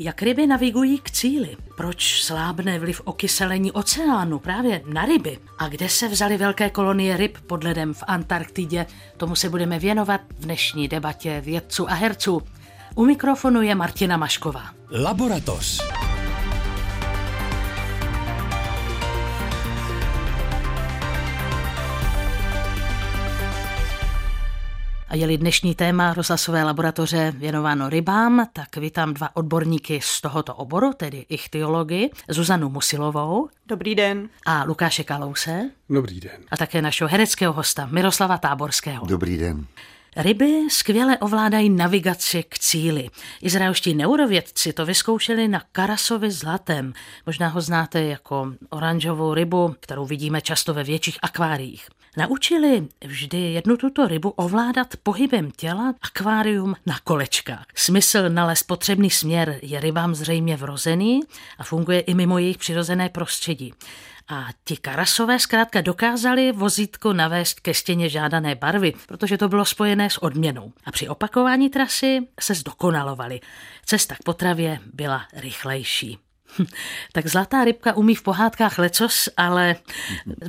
Jak ryby navigují k cíli? Proč slábne vliv okyselení oceánu právě na ryby? A kde se vzaly velké kolonie ryb pod ledem v Antarktidě? Tomu se budeme věnovat v dnešní debatě vědců a herců. U mikrofonu je Martina Mašková. Laboratoř. A je-li dnešní téma rozhlasové laboratoře věnováno rybám, tak vítám dva odborníky z tohoto oboru, tedy ichtyology, Zuzanu Musilovou. Dobrý den. A Lukáše Kalouse. Dobrý den. A také našeho hereckého hosta Miroslava Táborského. Dobrý den. Ryby skvěle ovládají navigaci k cíli. Izraelští neurovědci to vyzkoušeli na karasovi zlatem. Možná ho znáte jako oranžovou rybu, kterou vidíme často ve větších akváriích. Naučili vždy jednu tuto rybu ovládat pohybem těla akvárium na kolečkách. Smysl nalézt potřebný směr je rybám zřejmě vrozený a funguje i mimo jejich přirozené prostředí. A ti karasové zkrátka dokázali vozítko navést ke stěně žádané barvy, protože to bylo spojené s odměnou. A při opakování trasy se zdokonalovali. Cesta k potravě byla rychlejší. Tak zlatá rybka umí v pohádkách lecos, ale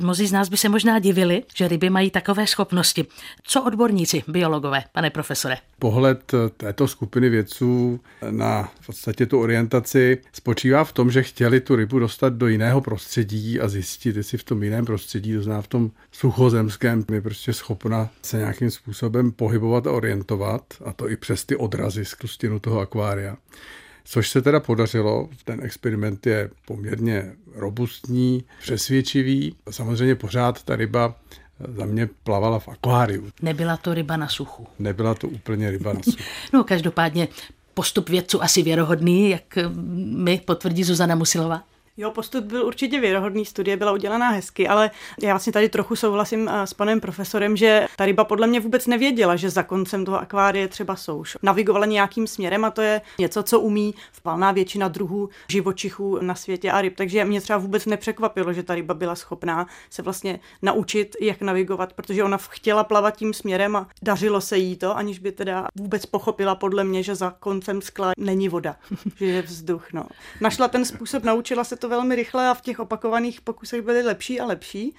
mnozí z nás by se možná divili, že ryby mají takové schopnosti. Co odborníci, biologové, pane profesore? Pohled této skupiny vědců na v podstatě tu orientaci spočívá v tom, že chtěli tu rybu dostat do jiného prostředí a zjistit, jestli v tom jiném prostředí, to znamená v tom suchozemském, je prostě schopna se nějakým způsobem pohybovat a orientovat, a to i přes ty odrazy z toho akvária. Což se teda podařilo, ten experiment je poměrně robustní, přesvědčivý. Samozřejmě pořád ta ryba za mě plavala v akváriu. Nebyla to ryba na suchu. Nebyla to úplně ryba na suchu. no každopádně postup vědců asi věrohodný, jak mi potvrdí Zuzana Musilová. Jo, postup byl určitě věrohodný, studie byla udělaná hezky, ale já vlastně tady trochu souhlasím eh, s panem profesorem, že ta ryba podle mě vůbec nevěděla, že za koncem toho akvárie třeba souš. Navigovala nějakým směrem a to je něco, co umí valná většina druhů živočichů na světě a ryb. Takže mě třeba vůbec nepřekvapilo, že ta ryba byla schopná se vlastně naučit, jak navigovat, protože ona chtěla plavat tím směrem a dařilo se jí to, aniž by teda vůbec pochopila podle mě, že za koncem skla není voda, že je vzduch. No. Našla ten způsob, naučila se to velmi rychle a v těch opakovaných pokusech byly lepší a lepší.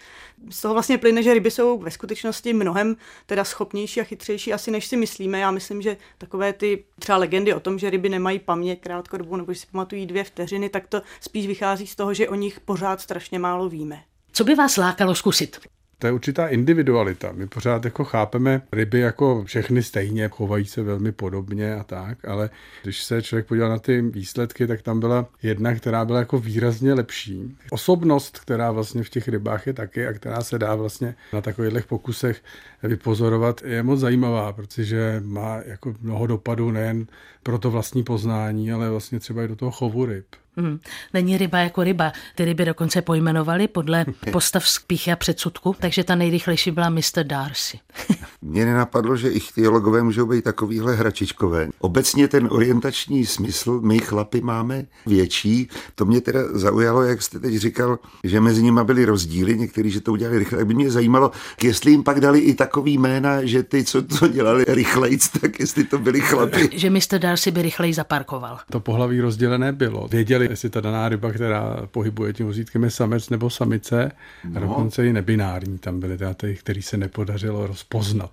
Z toho vlastně plyne, že ryby jsou ve skutečnosti mnohem teda schopnější a chytřejší asi než si myslíme. Já myslím, že takové ty třeba legendy o tom, že ryby nemají paměť krátkodobou nebo že si pamatují dvě vteřiny, tak to spíš vychází z toho, že o nich pořád strašně málo víme. Co by vás lákalo zkusit? To je určitá individualita. My pořád jako chápeme ryby jako všechny stejně, chovají se velmi podobně a tak, ale když se člověk podíval na ty výsledky, tak tam byla jedna, která byla jako výrazně lepší. Osobnost, která vlastně v těch rybách je taky a která se dá vlastně na takových pokusech vypozorovat, je moc zajímavá, protože má jako mnoho dopadů nejen pro to vlastní poznání, ale vlastně třeba i do toho chovu ryb. Hmm. Není ryba jako ryba. Ty ryby dokonce pojmenovali podle postav z píchy a předsudku, takže ta nejrychlejší byla Mr. Darcy. Mně nenapadlo, že i teologové můžou být takovýhle hračičkové. Obecně ten orientační smysl my chlapi máme větší. To mě teda zaujalo, jak jste teď říkal, že mezi nimi byly rozdíly, někteří, že to udělali rychle. Tak by mě zajímalo, jestli jim pak dali i takový jména, že ty, co to dělali rychlejc, tak jestli to byli chlapi. Že Mr. Darcy by rychleji zaparkoval. To pohlaví rozdělené bylo. Věděli věděli, jestli ta daná ryba, která pohybuje tím vozítkem, je samec nebo samice. No. A dokonce i nebinární tam byly, teda ty, který se nepodařilo rozpoznat.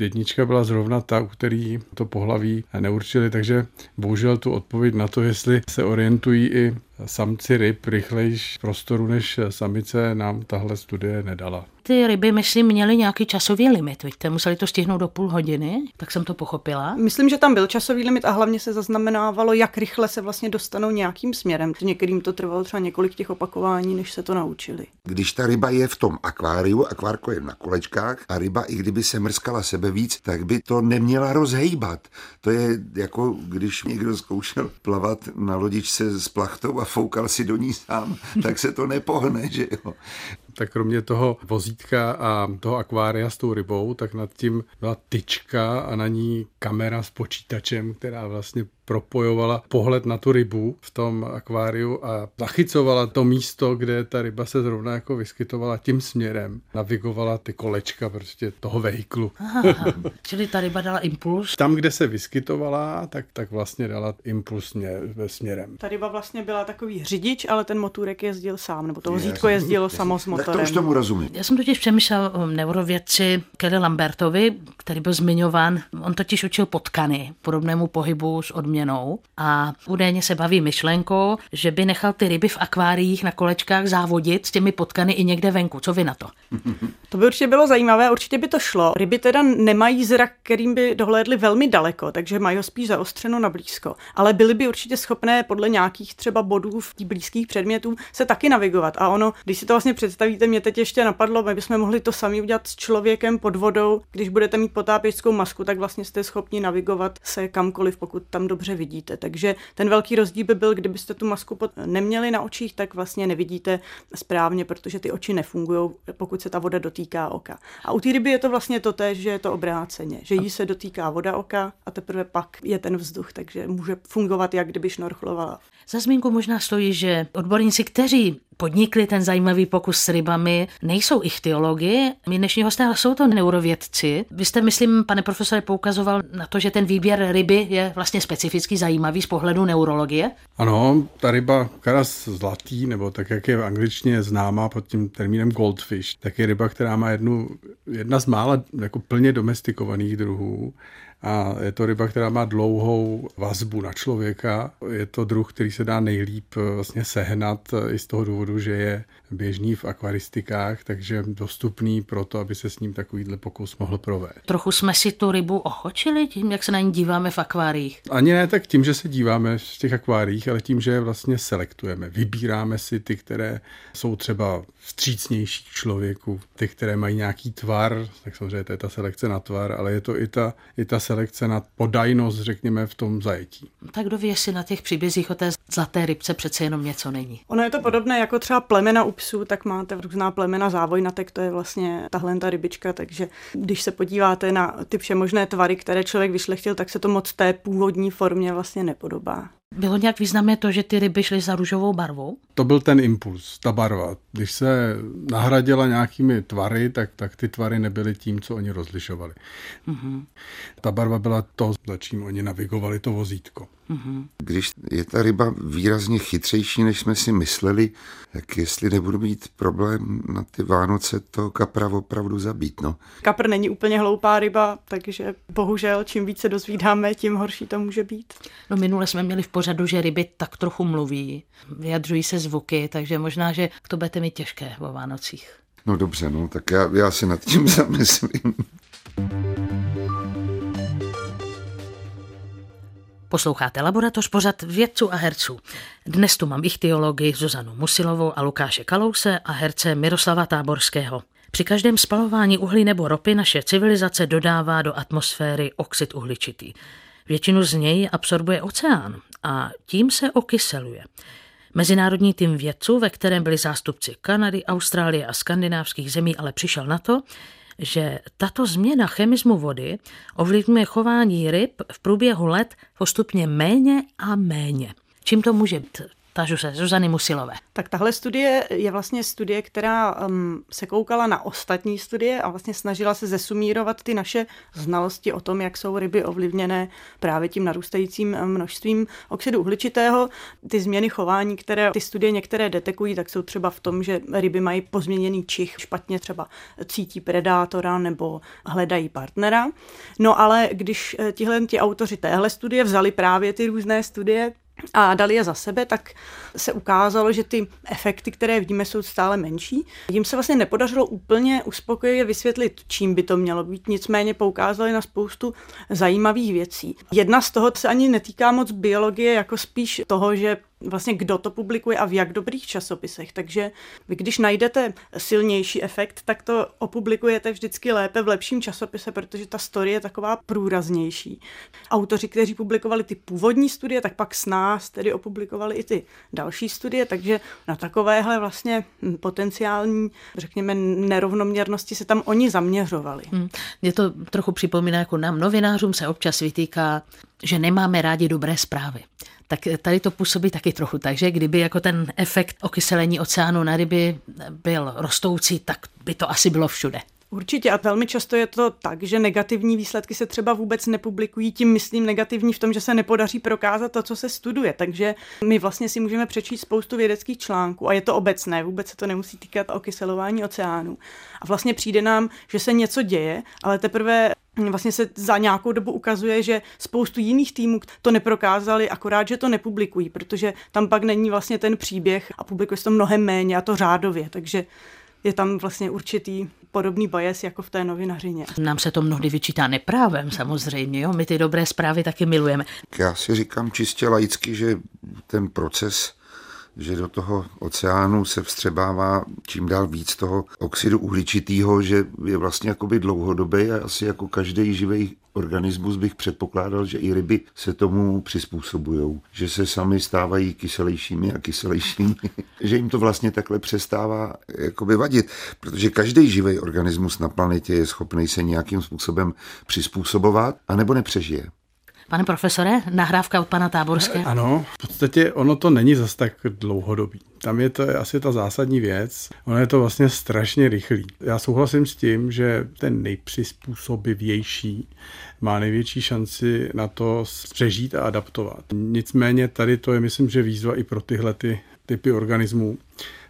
Jednička byla zrovna ta, u který to pohlaví neurčili, takže bohužel tu odpověď na to, jestli se orientují i samci ryb rychlejš prostoru než samice, nám tahle studie nedala ty ryby, myslím, měly nějaký časový limit, víte, museli to stihnout do půl hodiny, tak jsem to pochopila. Myslím, že tam byl časový limit a hlavně se zaznamenávalo, jak rychle se vlastně dostanou nějakým směrem. Některým to trvalo třeba několik těch opakování, než se to naučili. Když ta ryba je v tom akváriu, akvárko je na kolečkách a ryba, i kdyby se mrskala sebe víc, tak by to neměla rozhejbat. To je jako když někdo zkoušel plavat na lodičce s plachtou a foukal si do ní sám, tak se to nepohne, že jo. Tak kromě toho vozítka a toho akvária s tou rybou, tak nad tím byla tyčka a na ní kamera s počítačem, která vlastně propojovala pohled na tu rybu v tom akváriu a zachycovala to místo, kde ta ryba se zrovna jako vyskytovala tím směrem. Navigovala ty kolečka prostě toho vehiklu. Aha, čili ta ryba dala impuls? Tam, kde se vyskytovala, tak, tak vlastně dala impuls mě, ve směrem. Ta ryba vlastně byla takový řidič, ale ten motorek jezdil sám, nebo to vozítko jezdilo samo s motorem. Tak to už tomu rozumím. Já jsem totiž přemýšlel o neurovědci Kelly Lambertovi, který byl zmiňován. On totiž učil potkany, podobnému pohybu s odměnou a údajně se baví myšlenkou, že by nechal ty ryby v akváriích na kolečkách závodit s těmi potkany i někde venku. Co vy na to? To by určitě bylo zajímavé, určitě by to šlo. Ryby teda nemají zrak, kterým by dohlédli velmi daleko, takže mají ho spíš zaostřeno na blízko. Ale byly by určitě schopné podle nějakých třeba bodů v těch blízkých předmětů se taky navigovat. A ono, když si to vlastně představíte, mě teď ještě napadlo, my bychom mohli to sami udělat s člověkem pod vodou. Když budete mít potápěčskou masku, tak vlastně jste schopni navigovat se kamkoliv, pokud tam dobře vidíte. Takže ten velký rozdíl by byl, kdybyste tu masku pod... neměli na očích, tak vlastně nevidíte správně, protože ty oči nefungují, pokud se ta voda dotýká oka. A u té ryby je to vlastně to tež, že je to obráceně, že jí se dotýká voda oka a teprve pak je ten vzduch, takže může fungovat, jak kdyby šnorchlovala. Za zmínku možná stojí, že odborníci, kteří podnikli ten zajímavý pokus s rybami, nejsou ichtyologi. My dnešní hosté jsou to neurovědci. Vy jste, myslím, pane profesore, poukazoval na to, že ten výběr ryby je vlastně specificky zajímavý z pohledu neurologie? Ano, ta ryba karas zlatý, nebo tak, jak je v angličtině známá pod tím termínem goldfish, tak je ryba, která má jednu, jedna z mála jako plně domestikovaných druhů a je to ryba, která má dlouhou vazbu na člověka. Je to druh, který se dá nejlíp eh, vlastně sehnat eh, i z toho důvodu, že je běžný v akvaristikách, takže dostupný pro to, aby se s ním takovýhle pokus mohl provést. Trochu jsme si tu rybu ochočili tím, jak se na ní díváme v akváriích? Ani ne tak tím, že se díváme v těch akváriích, ale tím, že je vlastně selektujeme. Vybíráme si ty, které jsou třeba vstřícnější k člověku, ty, které mají nějaký tvar, tak samozřejmě to je ta selekce na tvar, ale je to i ta, i ta selekce na podajnost, řekněme, v tom zajetí. Tak kdo ví, jestli na těch příbězích o té zlaté rybce přece jenom něco není. Ono je to podobné jako třeba plemena u psů, tak máte různá plemena závojnatek, to je vlastně tahle ta rybička, takže když se podíváte na ty všemožné tvary, které člověk vyšlechtil, tak se to moc té původní formě vlastně nepodobá. Bylo nějak významné to, že ty ryby šly za růžovou barvou? To byl ten impuls, ta barva. Když se nahradila nějakými tvary, tak, tak ty tvary nebyly tím, co oni rozlišovali. Mm-hmm. Ta barva byla to, za čím oni navigovali to vozítko. Mm-hmm. Když je ta ryba výrazně chytřejší, než jsme si mysleli, tak jestli nebudu mít problém na ty Vánoce to kapra opravdu zabít. No. Kapr není úplně hloupá ryba, takže bohužel čím více dozvídáme, tím horší to může být. No minule jsme měli v pořadu, že ryby tak trochu mluví, vyjadřují se zvuky, takže možná, že to budete mít těžké o Vánocích. No dobře, no, tak já, já si nad tím zamyslím. Posloucháte Laboratoř pořad vědců a herců. Dnes tu mám ichtyologii Zuzanu Musilovou a Lukáše Kalouse a herce Miroslava Táborského. Při každém spalování uhlí nebo ropy naše civilizace dodává do atmosféry oxid uhličitý. Většinu z něj absorbuje oceán a tím se okyseluje. Mezinárodní tým vědců, ve kterém byli zástupci Kanady, Austrálie a skandinávských zemí, ale přišel na to, že tato změna chemismu vody ovlivňuje chování ryb v průběhu let postupně méně a méně. Čím to může být? Tážu se, Zuzany Musilové. Tak tahle studie je vlastně studie, která um, se koukala na ostatní studie a vlastně snažila se zesumírovat ty naše znalosti o tom, jak jsou ryby ovlivněné právě tím narůstajícím um, množstvím oxidu uhličitého. Ty změny chování, které ty studie některé detekují, tak jsou třeba v tom, že ryby mají pozměněný čich, špatně třeba cítí predátora nebo hledají partnera. No ale když eh, tihle ti autoři téhle studie vzali právě ty různé studie, a dali je za sebe, tak se ukázalo, že ty efekty, které vidíme, jsou stále menší. Jim se vlastně nepodařilo úplně uspokojivě vysvětlit, čím by to mělo být, nicméně poukázali na spoustu zajímavých věcí. Jedna z toho se ani netýká moc biologie, jako spíš toho, že vlastně kdo to publikuje a v jak dobrých časopisech. Takže vy, když najdete silnější efekt, tak to opublikujete vždycky lépe v lepším časopise, protože ta story je taková průraznější. Autoři, kteří publikovali ty původní studie, tak pak s nás tedy opublikovali i ty další studie, takže na takovéhle vlastně potenciální, řekněme, nerovnoměrnosti se tam oni zaměřovali. Hmm. To trochu připomíná, jako nám novinářům se občas vytýká, že nemáme rádi dobré zprávy tak tady to působí taky trochu tak, že kdyby jako ten efekt okyselení oceánu na ryby byl rostoucí, tak by to asi bylo všude. Určitě a velmi často je to tak, že negativní výsledky se třeba vůbec nepublikují, tím myslím negativní v tom, že se nepodaří prokázat to, co se studuje. Takže my vlastně si můžeme přečíst spoustu vědeckých článků a je to obecné, vůbec se to nemusí týkat okyselování oceánu. A vlastně přijde nám, že se něco děje, ale teprve Vlastně se za nějakou dobu ukazuje, že spoustu jiných týmů to neprokázali, akorát, že to nepublikují, protože tam pak není vlastně ten příběh a publikuje se to mnohem méně a to řádově, takže je tam vlastně určitý podobný bias jako v té novinařině. Nám se to mnohdy vyčítá neprávem samozřejmě, jo? my ty dobré zprávy taky milujeme. Já si říkám čistě laicky, že ten proces že do toho oceánu se vstřebává čím dál víc toho oxidu uhličitého, že je vlastně jakoby dlouhodobý a asi jako každý živý organismus bych předpokládal, že i ryby se tomu přizpůsobují, že se sami stávají kyselějšími a kyselějšími, že jim to vlastně takhle přestává jakoby vadit, protože každý živý organismus na planetě je schopný se nějakým způsobem přizpůsobovat a nebo nepřežije. Pane profesore, nahrávka od pana Táborské. Ano, v podstatě ono to není zas tak dlouhodobý. Tam je to asi ta zásadní věc. Ono je to vlastně strašně rychlý. Já souhlasím s tím, že ten nejpřizpůsobivější má největší šanci na to přežít a adaptovat. Nicméně tady to je, myslím, že výzva i pro tyhle ty typy organismů,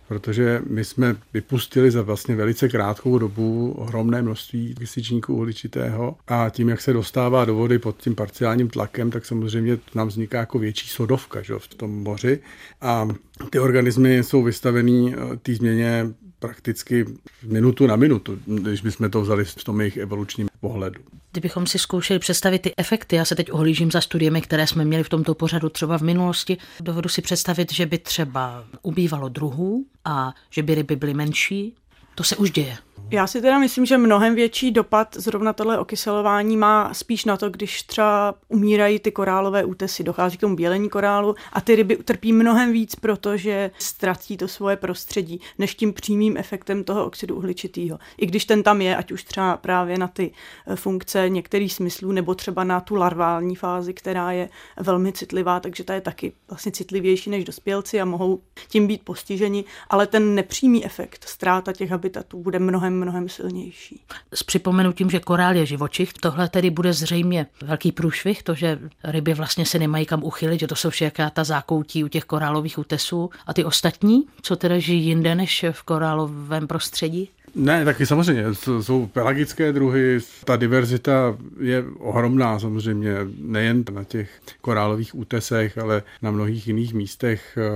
protože my jsme vypustili za vlastně velice krátkou dobu ohromné množství kysličníku uhličitého a tím, jak se dostává do vody pod tím parciálním tlakem, tak samozřejmě nám vzniká jako větší sodovka že, v tom moři. A ty organismy jsou vystavený eh, té změně prakticky minutu na minutu, když bychom to vzali v tom jejich evolučním pohledu. Kdybychom si zkoušeli představit ty efekty, já se teď ohlížím za studiemi, které jsme měli v tomto pořadu třeba v minulosti, dovedu si představit, že by třeba ubývalo druhů a že by ryby byly menší. To se už děje. Já si teda myslím, že mnohem větší dopad zrovna tohle okyselování má spíš na to, když třeba umírají ty korálové útesy, dochází k tomu bělení korálu a ty ryby utrpí mnohem víc, protože ztratí to svoje prostředí, než tím přímým efektem toho oxidu uhličitého. I když ten tam je, ať už třeba právě na ty eh, funkce některých smyslů, nebo třeba na tu larvální fázi, která je velmi citlivá, takže ta je taky vlastně citlivější než dospělci a mohou tím být postiženi, ale ten nepřímý efekt, ztráta těch habitatů bude mnohem mnohem silnější. S připomenutím, že korál je živočich, tohle tedy bude zřejmě velký průšvih, to, že ryby vlastně se nemají kam uchylit, že to jsou všechna ta zákoutí u těch korálových útesů. A ty ostatní, co teda žijí jinde než v korálovém prostředí? Ne, taky samozřejmě. Jsou pelagické druhy, ta diverzita je ohromná samozřejmě, nejen na těch korálových útesech, ale na mnohých jiných místech eh,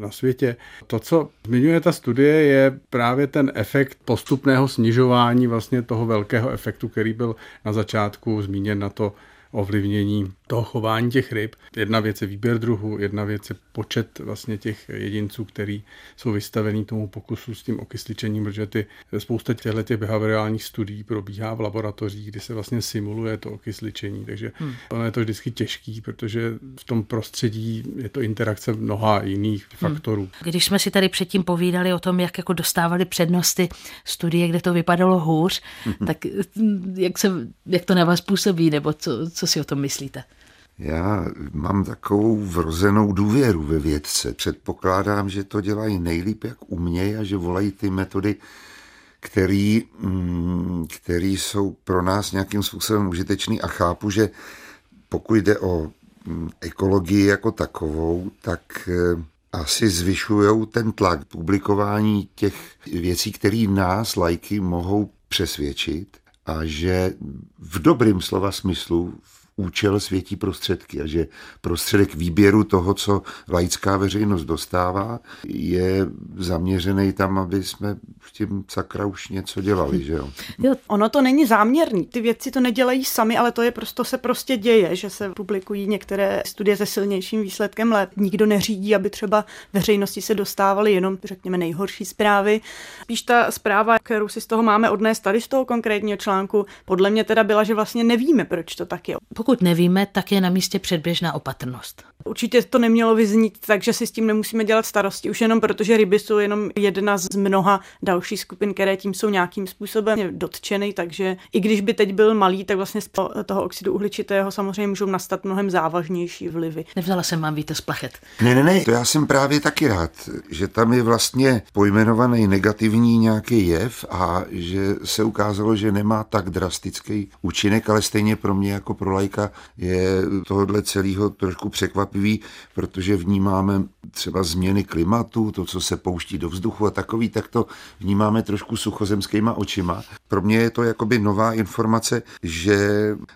na světě. To, co zmiňuje ta studie, je právě ten efekt postupného snižování vlastně toho velkého efektu, který byl na začátku zmíněn na to ovlivnění toho chování těch ryb. Jedna věc je výběr druhu, jedna věc je počet vlastně těch jedinců, který jsou vystavený tomu pokusu s tím okysličením, protože ty, spousta těchto těch behaviorálních studií probíhá v laboratořích, kdy se vlastně simuluje to okysličení, takže hmm. ono je to vždycky těžký, protože v tom prostředí je to interakce mnoha jiných hmm. faktorů. Když jsme si tady předtím povídali o tom, jak jako dostávali přednosti studie, kde to vypadalo hůř, hmm. tak jak, se, jak to na vás působí, nebo co, co si o tom myslíte? Já mám takovou vrozenou důvěru ve vědce. Předpokládám, že to dělají nejlíp, jak umějí a že volají ty metody, který, mm, který jsou pro nás nějakým způsobem užitečný a chápu, že pokud jde o mm, ekologii jako takovou, tak eh, asi zvyšují ten tlak publikování těch věcí, které nás, lajky, mohou přesvědčit a že v dobrým slova smyslu, účel světí prostředky a že prostředek výběru toho, co laická veřejnost dostává, je zaměřený tam, aby jsme s tím sakra už něco dělali, že jo? jo? Ono to není záměrný, ty věci to nedělají sami, ale to je prostě se prostě děje, že se publikují některé studie se silnějším výsledkem let. Nikdo neřídí, aby třeba veřejnosti se dostávaly jenom, řekněme, nejhorší zprávy. Spíš ta zpráva, kterou si z toho máme odnést tady z toho konkrétního článku, podle mě teda byla, že vlastně nevíme, proč to tak je. Pokud nevíme, tak je na místě předběžná opatrnost. Určitě to nemělo vyznít tak, že si s tím nemusíme dělat starosti, už jenom protože ryby jsou jenom jedna z mnoha dalších skupin, které tím jsou nějakým způsobem dotčeny, takže i když by teď byl malý, tak vlastně z toho oxidu uhličitého samozřejmě můžou nastat mnohem závažnější vlivy. Nevzala jsem vám víte splachet. Ne, ne, ne, to já jsem právě taky rád, že tam je vlastně pojmenovaný negativní nějaký jev a že se ukázalo, že nemá tak drastický účinek, ale stejně pro mě jako pro lajka je tohle celého trošku překvapivý, protože vnímáme třeba změny klimatu, to, co se pouští do vzduchu a takový, tak to vnímáme trošku suchozemskýma očima. Pro mě je to jakoby nová informace, že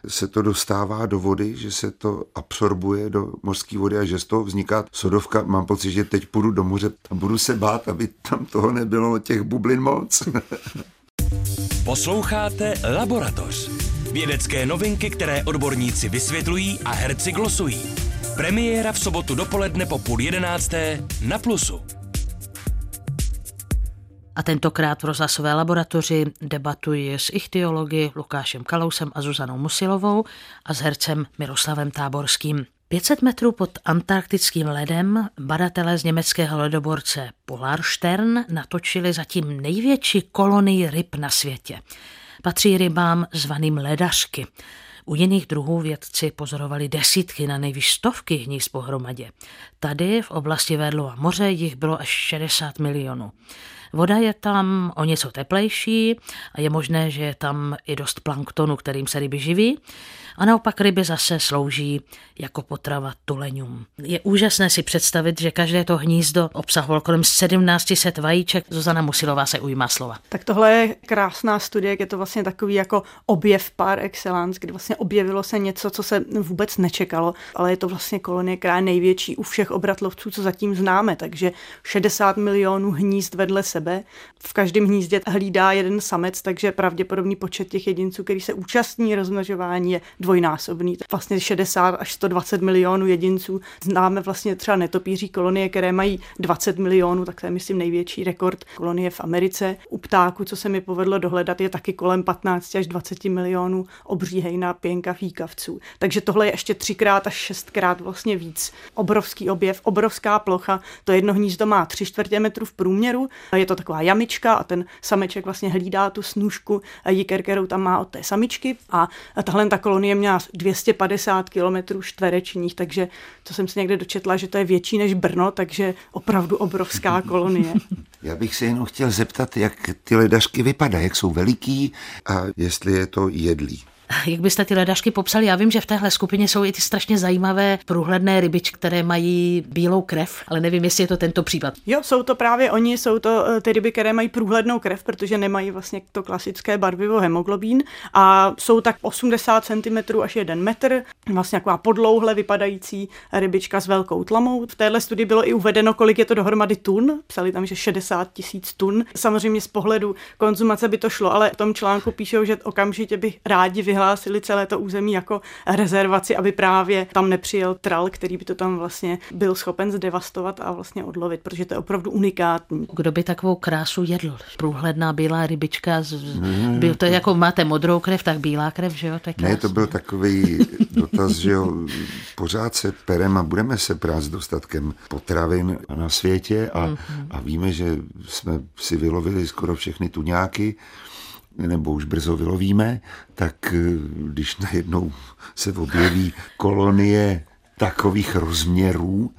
se to dostává do vody, že se to absorbuje do mořské vody a že z toho vzniká sodovka. Mám pocit, že teď půjdu do moře a budu se bát, aby tam toho nebylo těch bublin moc. Posloucháte Laboratoř. Vědecké novinky, které odborníci vysvětlují a herci glosují. Premiéra v sobotu dopoledne po půl jedenácté na Plusu. A tentokrát v rozhlasové laboratoři debatuji s ichtiology Lukášem Kalousem a Zuzanou Musilovou a s hercem Miroslavem Táborským. 500 metrů pod antarktickým ledem badatelé z německého ledoborce Polarstern natočili zatím největší kolonii ryb na světě. Patří rybám zvaným ledařky. U jiných druhů vědci pozorovali desítky na nejvíc stovky hnízd pohromadě. Tady v oblasti Vedlova moře jich bylo až 60 milionů. Voda je tam o něco teplejší a je možné, že je tam i dost planktonu, kterým se ryby živí. A naopak ryby zase slouží jako potrava tuleňům. Je úžasné si představit, že každé to hnízdo obsahovalo kolem 1700 vajíček. Zuzana Musilová se ujímá slova. Tak tohle je krásná studie, je to vlastně takový jako objev par excellence, kdy vlastně objevilo se něco, co se vůbec nečekalo, ale je to vlastně kolonie, která je největší u všech obratlovců, co zatím známe, takže 60 milionů hnízd vedle sebe. V každém hnízdě hlídá jeden samec, takže pravděpodobný počet těch jedinců, který se účastní rozmnožování, je dvojnásobný. Vlastně 60 až 120 milionů jedinců. Známe vlastně třeba netopíří kolonie, které mají 20 milionů, tak to je myslím největší rekord kolonie v Americe. U ptáku, co se mi povedlo dohledat, je taky kolem 15 až 20 milionů obří hejna pěnka fíkavců. Takže tohle je ještě třikrát až šestkrát vlastně víc. Obrovský objev, obrovská plocha. To jedno hnízdo má tři čtvrtě metru v průměru. Je to taková jamička a ten sameček vlastně hlídá tu snůžku jiker, kterou tam má od té samičky. A tahle ta kolonie měla 250 km čtverečních, takže to jsem si někde dočetla, že to je větší než Brno, takže opravdu obrovská kolonie. Já bych se jenom chtěl zeptat, jak ty ledařky vypadají, jak jsou veliký a jestli je to jedlý. Jak byste ty ledašky popsali? Já vím, že v téhle skupině jsou i ty strašně zajímavé průhledné rybičky, které mají bílou krev, ale nevím, jestli je to tento případ. Jo, jsou to právě oni, jsou to eh, ty ryby, které mají průhlednou krev, protože nemají vlastně to klasické barvivo hemoglobín a jsou tak 80 cm až 1 metr, vlastně taková podlouhle vypadající rybička s velkou tlamou. V téhle studii bylo i uvedeno, kolik je to dohromady tun, psali tam, že 60 tisíc tun. Samozřejmě z pohledu konzumace by to šlo, ale v tom článku píšou, že okamžitě by rádi vyhlásili celé to území jako rezervaci, aby právě tam nepřijel tral, který by to tam vlastně byl schopen zdevastovat a vlastně odlovit, protože to je opravdu unikátní. Kdo by takovou krásu jedl? Průhledná bílá rybička, z, hmm. byl to jako máte modrou krev, tak bílá krev, že jo? To ne, to byl takový dotaz, že jo, pořád se perem a budeme se prát s dostatkem potravin na světě a, mm-hmm. a víme, že jsme si vylovili skoro všechny tuňáky, nebo už brzo vylovíme, tak eh, když najednou se objeví kolonie takových rozměrů,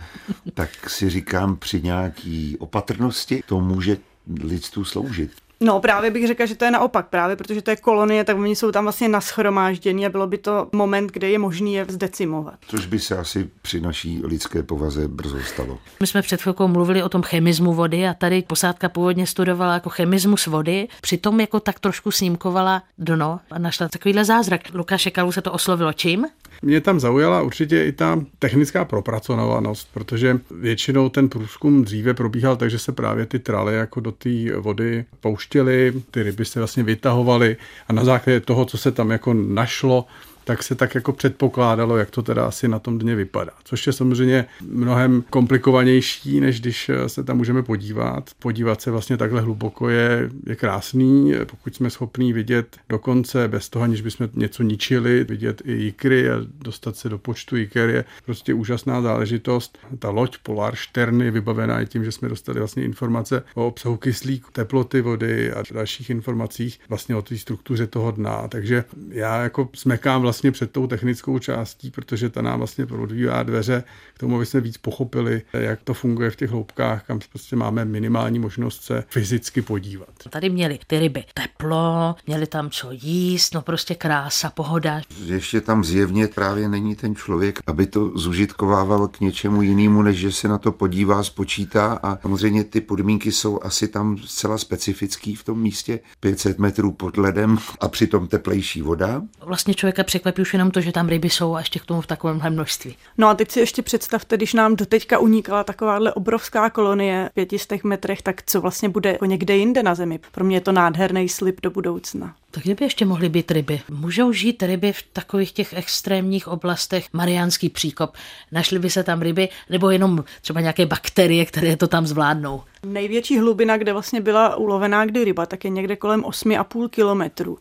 tak si říkám při nějaký opatrnosti to může lidstvu sloužit. No právě bych řekla, že to je naopak, právě protože to je kolonie, tak oni jsou tam vlastně naschromážděni a bylo by to moment, kde je možný je zdecimovat. Což by se asi při naší lidské povaze brzo stalo. My jsme před chvilkou mluvili o tom chemismu vody a tady posádka původně studovala jako chemismus vody, přitom jako tak trošku snímkovala dno a našla takovýhle zázrak. Lukáše Kalu se to oslovilo čím? Mě tam zaujala určitě i ta technická propracovanost, protože většinou ten průzkum dříve probíhal tak, že se právě ty traly jako do té vody pouštěly, ty ryby se vlastně vytahovaly a na základě toho, co se tam jako našlo, tak se tak jako předpokládalo, jak to teda asi na tom dně vypadá. Což je samozřejmě mnohem komplikovanější, než když se tam můžeme podívat. Podívat se vlastně takhle hluboko je, je krásný, pokud jsme schopní vidět dokonce bez toho, aniž bychom něco ničili, vidět i jikry a dostat se do počtu jiker je prostě úžasná záležitost. Ta loď Polar Stern je vybavená i tím, že jsme dostali vlastně informace o obsahu kyslíku, teploty vody a dalších informacích vlastně o té struktuře toho dna. Takže já jako smekám vlastně vlastně před tou technickou částí, protože ta nám vlastně odvívá dveře k tomu, aby jsme víc pochopili, jak to funguje v těch hloubkách, kam prostě máme minimální možnost se fyzicky podívat. Tady měli ty ryby teplo, měli tam co jíst, no prostě krása, pohoda. Ještě tam zjevně právě není ten člověk, aby to zužitkovával k něčemu jinému, než že se na to podívá, spočítá a samozřejmě ty podmínky jsou asi tam zcela specifický v tom místě, 500 metrů pod ledem a přitom teplejší voda. Vlastně člověka překvapí už jenom to, že tam ryby jsou a ještě k tomu v takovém množství. No a teď si ještě představte, když nám doteďka unikala takováhle obrovská kolonie v pětistech metrech, tak co vlastně bude jako někde jinde na Zemi. Pro mě je to nádherný slib do budoucna. Tak kde by ještě mohly být ryby? Můžou žít ryby v takových těch extrémních oblastech, Mariánský příkop. Našly by se tam ryby, nebo jenom třeba nějaké bakterie, které to tam zvládnou? Největší hlubina, kde vlastně byla ulovená kdy ryba, tak je někde kolem 8,5 kilometrů.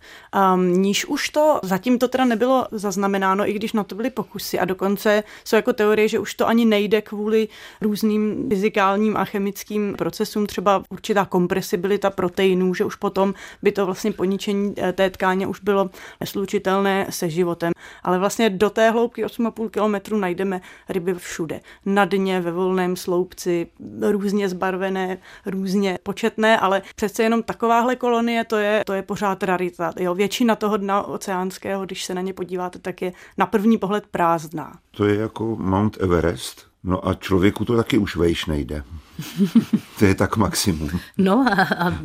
Um, níž už to, zatím to teda nebylo zaznamenáno, i když na to byly pokusy a dokonce jsou jako teorie, že už to ani nejde kvůli různým fyzikálním a chemickým procesům, třeba určitá kompresibilita proteinů, že už potom by to vlastně poničení eh, té tkáně už bylo neslučitelné se životem. Ale vlastně do té hloubky 8,5 kilometrů najdeme ryby všude. Na dně, ve volném sloupci, různě zbarvené, různě početné, ale přece jenom takováhle kolonie, to je, to je pořád rarita. Jo? Většina toho dna oceánského, když se na ně podíváte, tak je na první pohled prázdná. To je jako Mount Everest, no a člověku to taky už vejš nejde. to je tak maximum. No a, a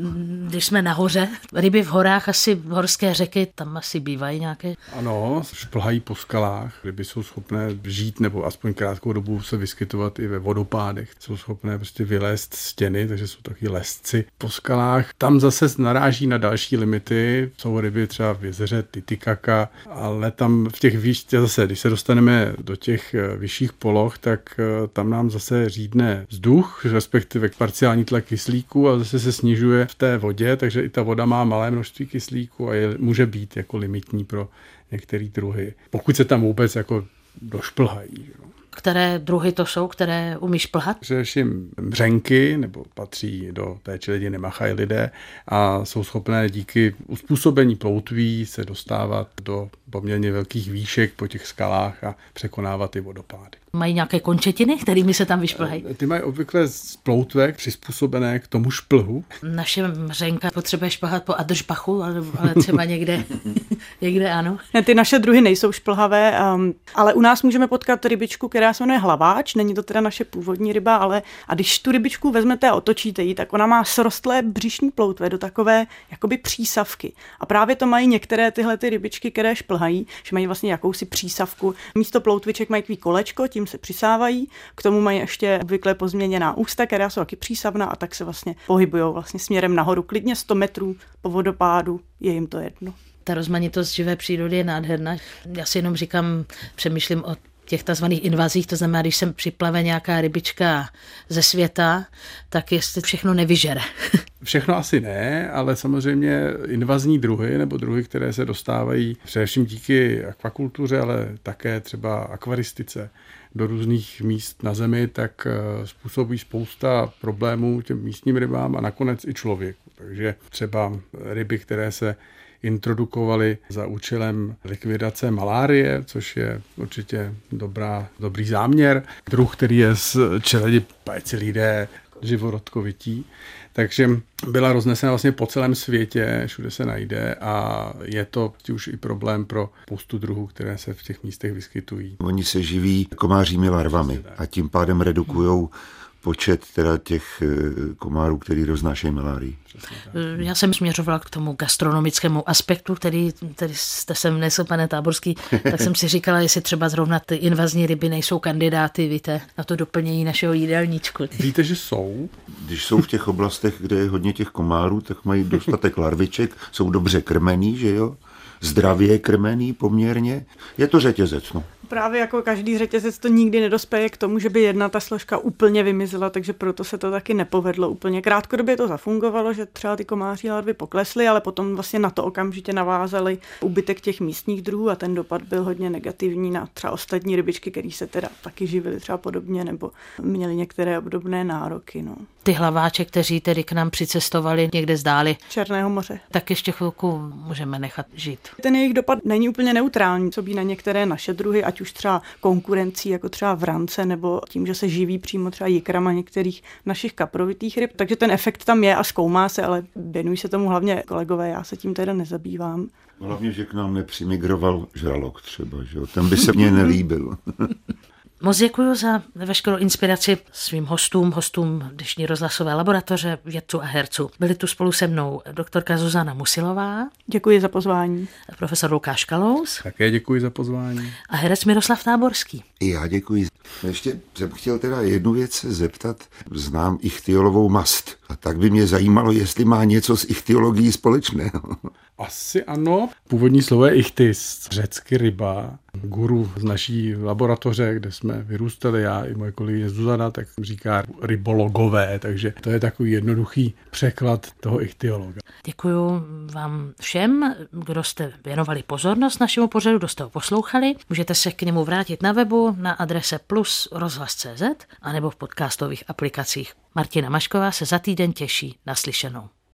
když jsme nahoře, ryby v horách, asi horské řeky, tam asi bývají nějaké? Ano, šplhají po skalách. Ryby jsou schopné žít nebo aspoň krátkou dobu se vyskytovat i ve vodopádech. Jsou schopné prostě vylézt stěny, takže jsou taky lesci po skalách. Tam zase naráží na další limity. Jsou ryby třeba v jezeře Titikaka, ale tam v těch výš, zase, když se dostaneme do těch eh, vyšších poloh, tak eh, tam nám zase řídne vzduch, respektive parciální tlak kyslíku a zase se snižuje v té vodě, takže i ta voda má malé množství kyslíku a je, může být jako limitní pro některé druhy, pokud se tam vůbec jako došplhají. Že? Které druhy to jsou, které umíš plhat? Především mřenky, nebo patří do té čeledi nemachají lidé a jsou schopné díky uspůsobení ploutví se dostávat do poměrně velkých výšek po těch skalách a překonávat ty vodopády. Mají nějaké končetiny, kterými se tam vyšplhají? Ty mají obvykle sploutvek přizpůsobené k tomu šplhu. Naše mřenka potřebuje šplhat po Adržbachu, ale, ale třeba někde, někde ano. Ne, ty naše druhy nejsou šplhavé, um, ale u nás můžeme potkat rybičku, která se jmenuje hlaváč, není to teda naše původní ryba, ale a když tu rybičku vezmete a otočíte ji, tak ona má srostlé břišní ploutve do takové jakoby přísavky. A právě to mají některé tyhle ty rybičky, které šplhají, že mají vlastně jakousi přísavku. Místo ploutviček mají takový kolečko, tím se přisávají, k tomu mají ještě obvykle pozměněná ústa, která jsou taky přísavná a tak se vlastně pohybují vlastně směrem nahoru. Klidně 100 metrů po vodopádu je jim to jedno ta rozmanitost živé přírody je nádherná. Já si jenom říkám, přemýšlím o těch tzv. invazích, to znamená, když sem připlave nějaká rybička ze světa, tak jestli všechno nevyžere. Všechno asi ne, ale samozřejmě invazní druhy nebo druhy, které se dostávají především díky akvakultuře, ale také třeba akvaristice do různých míst na zemi, tak eh, způsobují spousta problémů těm místním rybám a nakonec i člověku. Takže třeba ryby, které se introdukovali za účelem likvidace malárie, což je určitě dobrá, dobrý záměr. Druh, který je z čeledi paecilidé živorodkovití, takže byla roznesena vlastně po celém světě, všude se najde a je to už i problém pro spoustu druhů, které se v těch místech vyskytují. Oni se živí komářími larvami a tím pádem redukují počet teda těch eh, komárů, který roznášejí malárii. Já jsem směřovala k tomu gastronomickému aspektu, který, který jste sem vnesl, pane Táborský, tak jsem si říkala, jestli třeba zrovna ty invazní ryby nejsou kandidáty, víte, na to doplnění našeho jídelníčku. Víte, že jsou? Když jsou v těch oblastech, kde je hodně těch komárů, tak mají dostatek larviček, jsou dobře krmený, že jo? Zdravě krmený poměrně. Je to řetězec, no právě jako každý řetězec to nikdy nedospěje k tomu, že by jedna ta složka úplně vymizela, takže proto se to taky nepovedlo úplně. Krátkodobě to zafungovalo, že třeba ty komáří larvy poklesly, ale potom vlastně na to okamžitě navázali ubytek těch místních druhů a ten dopad byl hodně negativní na třeba ostatní rybičky, které se teda taky živily třeba podobně nebo měly některé obdobné nároky. No. Ty hlaváče, kteří tedy k nám přicestovali někde zdáli Černého moře. Tak ještě chvilku můžeme nechat žít. Ten jejich dopad není úplně neutrální, co by na některé naše druhy, ať už třeba konkurencí, jako třeba v rance, nebo tím, že se živí přímo třeba jikrama některých našich kaprovitých ryb. Takže ten efekt tam je a zkoumá se, ale věnují se tomu hlavně kolegové, já se tím teda nezabývám. Hlavně, že k nám nepřimigroval žralok třeba, že jo? ten by se mně nelíbil. Moc děkuji za veškerou inspiraci svým hostům, hostům dnešní rozhlasové laboratoře, vědců a herců. Byli tu spolu se mnou doktorka Zuzana Musilová. Děkuji za pozvání. Profesor Lukáš Kalous. Také děkuji za pozvání. A herec Miroslav Táborský. I já děkuji. Ještě jsem chtěl teda jednu věc zeptat. Znám ichtiolovou mast. A tak by mě zajímalo, jestli má něco s ichtiologií společného. Asi ano. Původní slovo je ichtis, řecky ryba. Guru z naší laboratoře, kde jsme vyrůstali, já i moje kolegyně Zuzana, tak říká rybologové, takže to je takový jednoduchý překlad toho ichtiologa. Děkuji vám všem, kdo jste věnovali pozornost našemu pořadu, kdo jste ho poslouchali. Můžete se k němu vrátit na webu na adrese plus rozhlas.cz anebo v podcastových aplikacích. Martina Mašková se za týden těší naslyšenou.